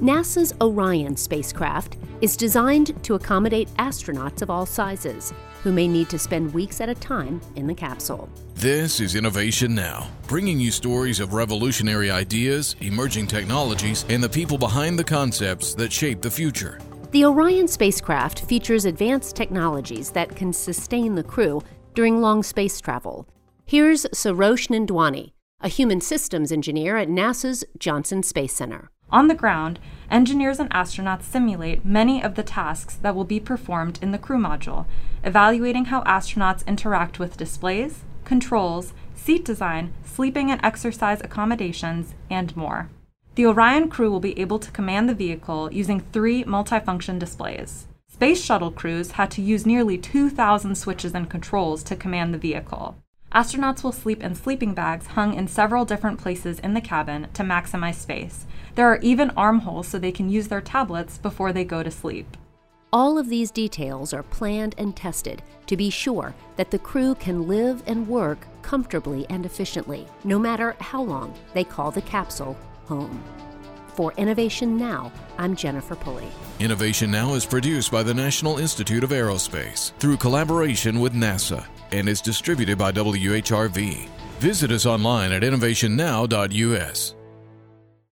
NASA's Orion spacecraft is designed to accommodate astronauts of all sizes who may need to spend weeks at a time in the capsule. This is Innovation Now, bringing you stories of revolutionary ideas, emerging technologies, and the people behind the concepts that shape the future. The Orion spacecraft features advanced technologies that can sustain the crew during long space travel. Here's Sarosh Nandwani, a human systems engineer at NASA's Johnson Space Center. On the ground, engineers and astronauts simulate many of the tasks that will be performed in the crew module, evaluating how astronauts interact with displays, controls, seat design, sleeping and exercise accommodations, and more. The Orion crew will be able to command the vehicle using three multifunction displays. Space shuttle crews had to use nearly 2,000 switches and controls to command the vehicle. Astronauts will sleep in sleeping bags hung in several different places in the cabin to maximize space. There are even armholes so they can use their tablets before they go to sleep. All of these details are planned and tested to be sure that the crew can live and work comfortably and efficiently, no matter how long they call the capsule home. For Innovation Now, I'm Jennifer Pulley. Innovation Now is produced by the National Institute of Aerospace through collaboration with NASA and is distributed by WHRV. Visit us online at innovationnow.us.